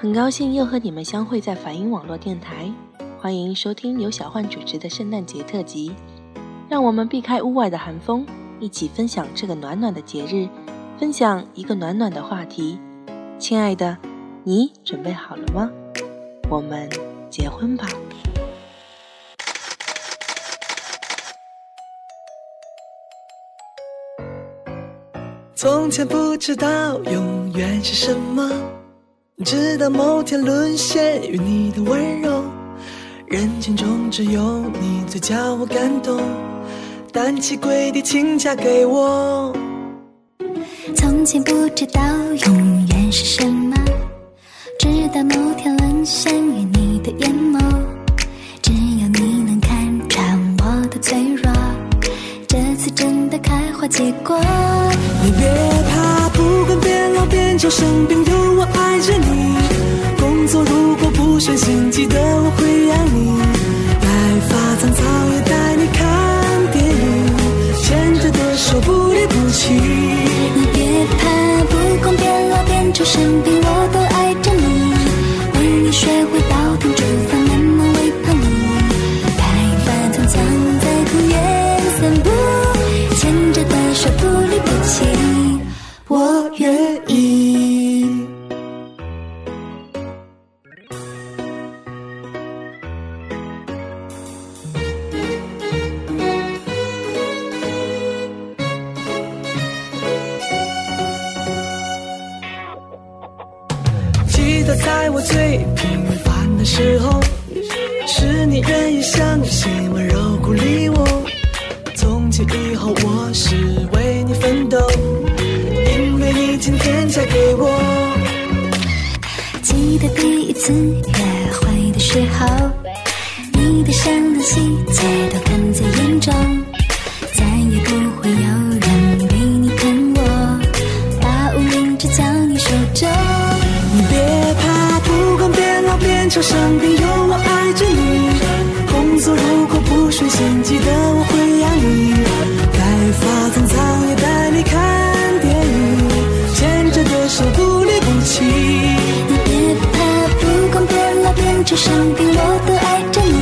很高兴又和你们相会在梵音网络电台，欢迎收听由小幻主持的圣诞节特辑。让我们避开屋外的寒风，一起分享这个暖暖的节日，分享一个暖暖的话题。亲爱的，你准备好了吗？我们结婚吧。从前不知道永远是什么。直到某天沦陷于你的温柔，人群中只有你最叫我感动，单膝跪地请嫁给我。从前不知道永远是什么，直到某天沦陷于你的眼眸，只有你能看穿我的脆弱，这次真的开花结果。你别，就生病，有我爱着你。工作如果不顺心，记得我会爱你。白发苍苍也带你看电影，牵着的手不离不。的第一次约会的时候，你的善良细节都看在眼中，再也不会有人比你疼我，把无名指交你手中。你别怕，不管变老变丑生病，有我爱着你。工作如果不顺心，记得生病，我都爱着你。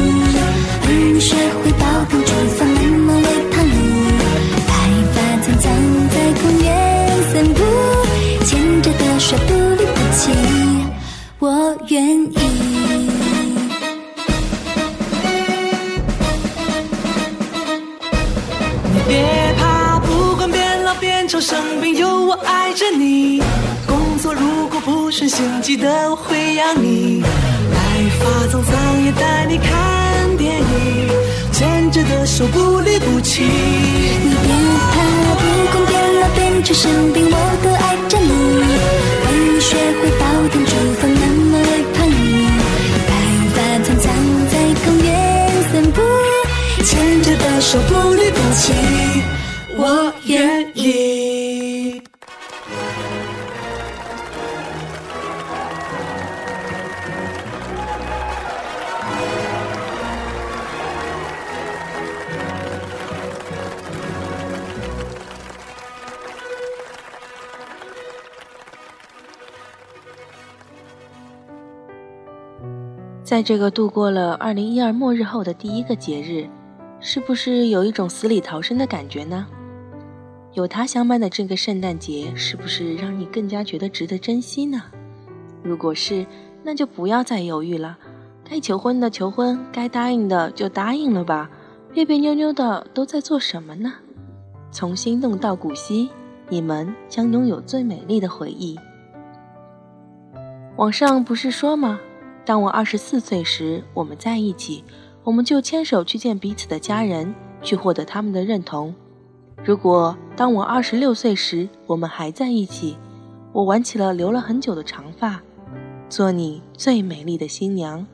陪你学会煲汤煮饭，慢慢喂胖你。白发苍苍在公园散步，牵着的手不离不弃，我愿意。你别怕，不管变老变丑生病，有我爱着你。工作如果不顺心，记得我会养你。发苍苍也带你看电影，牵着的手不离不弃。你别怕，不管变老变丑生病，我都爱着你。为你学会煲汤煮饭，慢慢喂胖你。白发苍苍在公园散步，牵着的手不离不弃，我在这个度过了二零一二末日后的第一个节日，是不是有一种死里逃生的感觉呢？有他相伴的这个圣诞节，是不是让你更加觉得值得珍惜呢？如果是，那就不要再犹豫了，该求婚的求婚，该答应的就答应了吧。别别扭扭的都在做什么呢？从心动到古稀，你们将拥有最美丽的回忆。网上不是说吗？当我二十四岁时，我们在一起，我们就牵手去见彼此的家人，去获得他们的认同。如果当我二十六岁时，我们还在一起，我挽起了留了很久的长发，做你最美丽的新娘。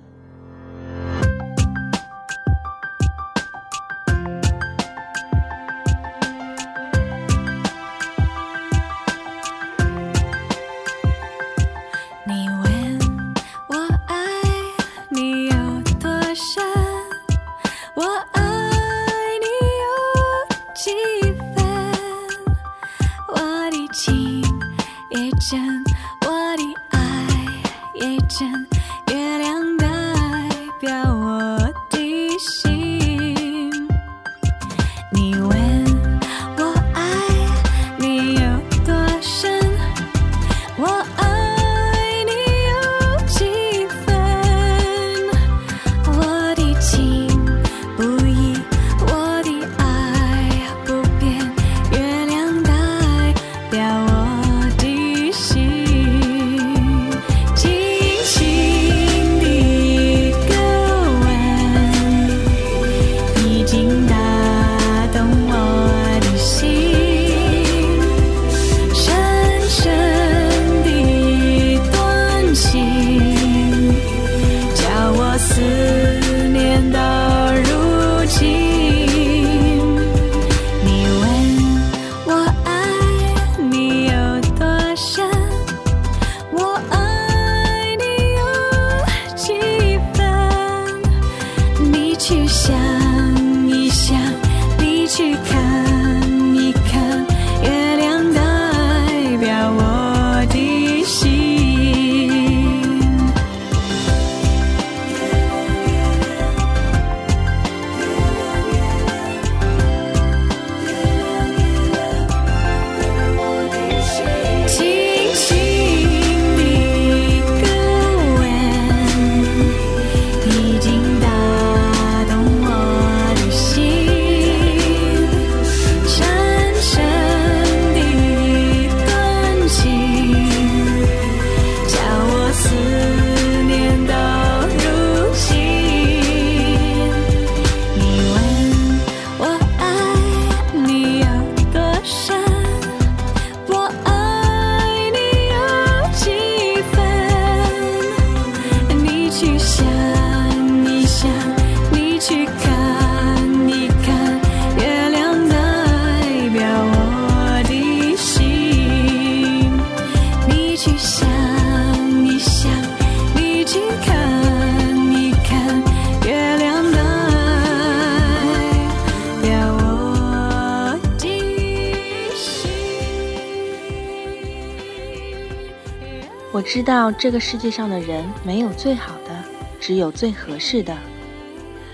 我知道这个世界上的人没有最好的，只有最合适的。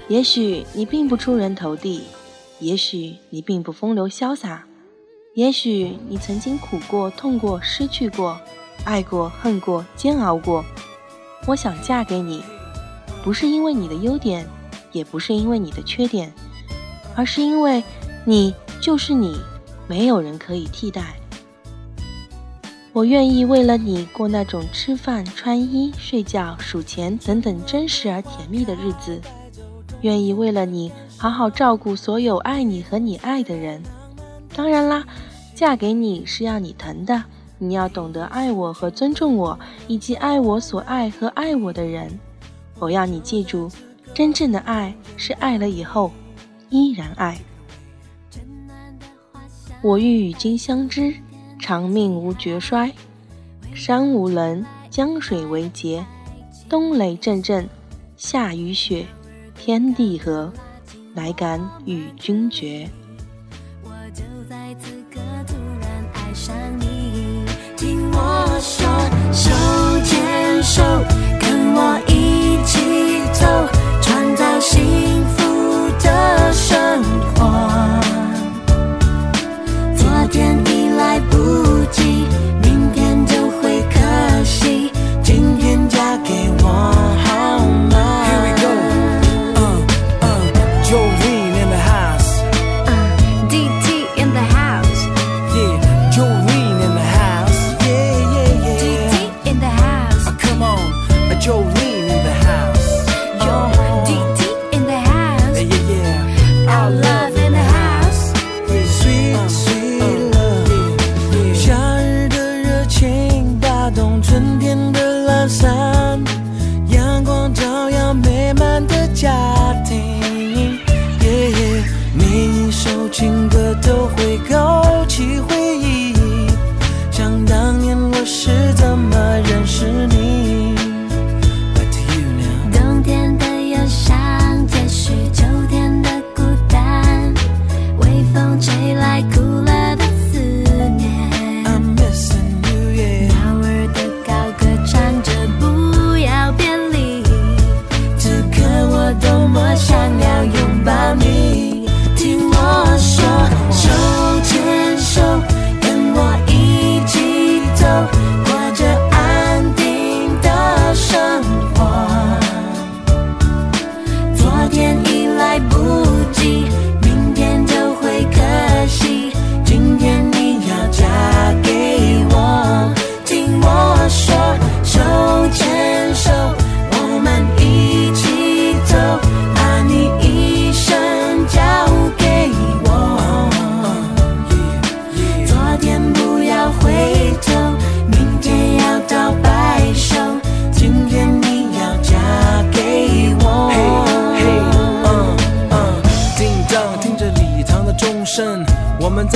也许你并不出人头地，也许你并不风流潇洒，也许你曾经苦过、痛过、失去过，爱过、恨过、煎熬过。我想嫁给你，不是因为你的优点，也不是因为你的缺点，而是因为你就是你，没有人可以替代。我愿意为了你过那种吃饭、穿衣、睡觉、数钱等等真实而甜蜜的日子，愿意为了你好好照顾所有爱你和你爱的人。当然啦，嫁给你是要你疼的，你要懂得爱我和尊重我，以及爱我所爱和爱我的人。我要你记住，真正的爱是爱了以后依然爱。我欲与君相知，长命无绝衰。山无棱，江水为竭。冬雷阵阵，夏雨雪，天地合，乃敢与君绝。我就在此刻突然爱上你，听我说，手牵手，跟我一起走，创造幸福的生活。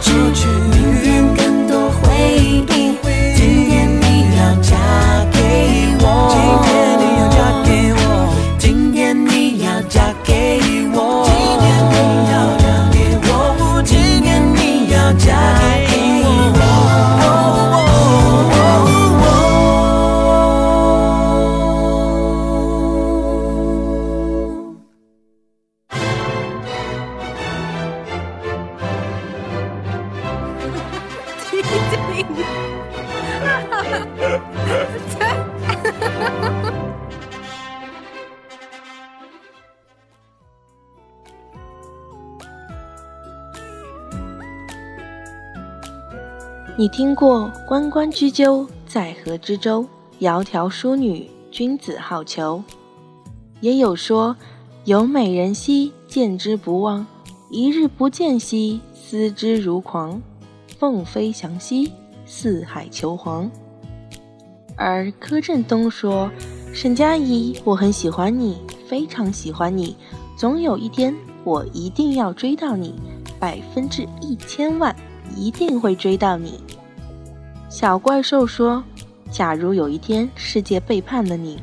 出去，明天更多回忆。今天你要嫁给我，今天你要嫁给我，你听过“关关雎鸠，在河之洲”，窈窕淑女，君子好逑。也有说：“有美人兮，见之不忘；一日不见兮，思之如狂。凤飞翔兮，四海求凰。”而柯震东说：“沈佳宜，我很喜欢你，非常喜欢你，总有一天我一定要追到你，百分之一千万。”一定会追到你。小怪兽说：“假如有一天世界背叛了你，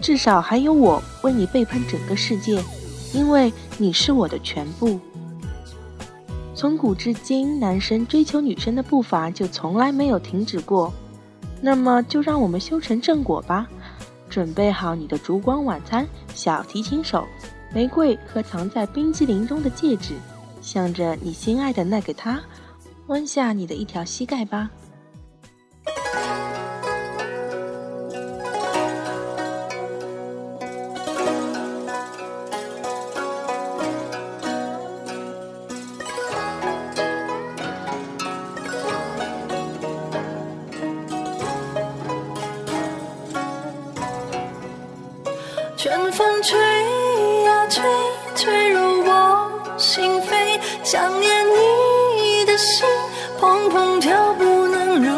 至少还有我为你背叛整个世界，因为你是我的全部。”从古至今，男生追求女生的步伐就从来没有停止过。那么，就让我们修成正果吧！准备好你的烛光晚餐、小提琴手、玫瑰和藏在冰激凌中的戒指，向着你心爱的那个他。弯下你的一条膝盖吧。春风吹呀吹，吹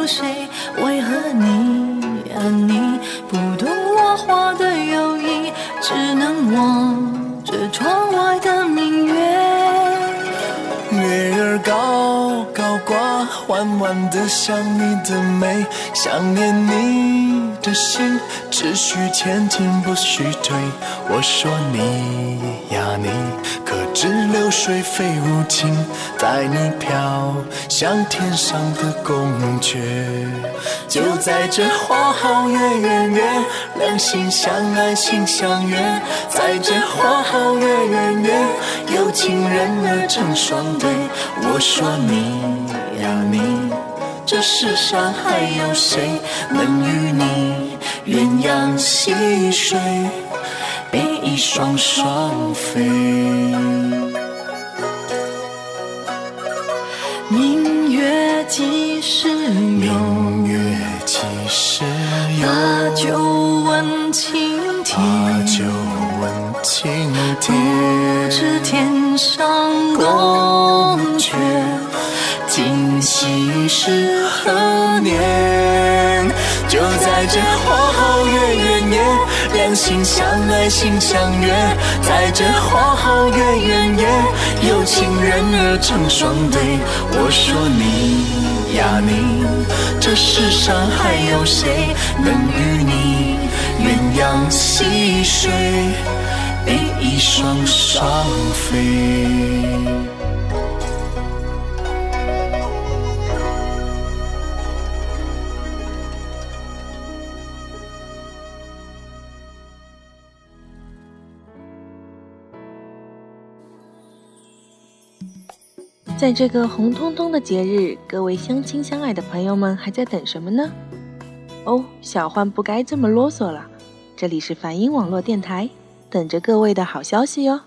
谁。为何你呀你不懂我话的友谊，只能望着窗外的明月。月儿高高挂，弯弯的像你的眉，想念你的心，只许前进不许退。我说你呀你，水飞舞轻，带你飘向天上的宫阙。就在这花好月圆夜，两心相爱心相悦，在这花好月圆夜，有情人儿成双对。我说你呀你，这世上还有谁能与你鸳鸯戏水，比翼双双飞？时有？明月几时有？把酒问青天。把酒问青不。知天上宫阙，今夕是何年？就在这花好月圆夜，两心相爱心相悦。在这花好月圆夜，有情人儿成双对。我说你呀你，这世上还有谁能与你鸳鸯戏水，比翼双双飞？在这个红彤彤的节日，各位相亲相爱的朋友们还在等什么呢？哦，小欢不该这么啰嗦了。这里是梵音网络电台，等着各位的好消息哟。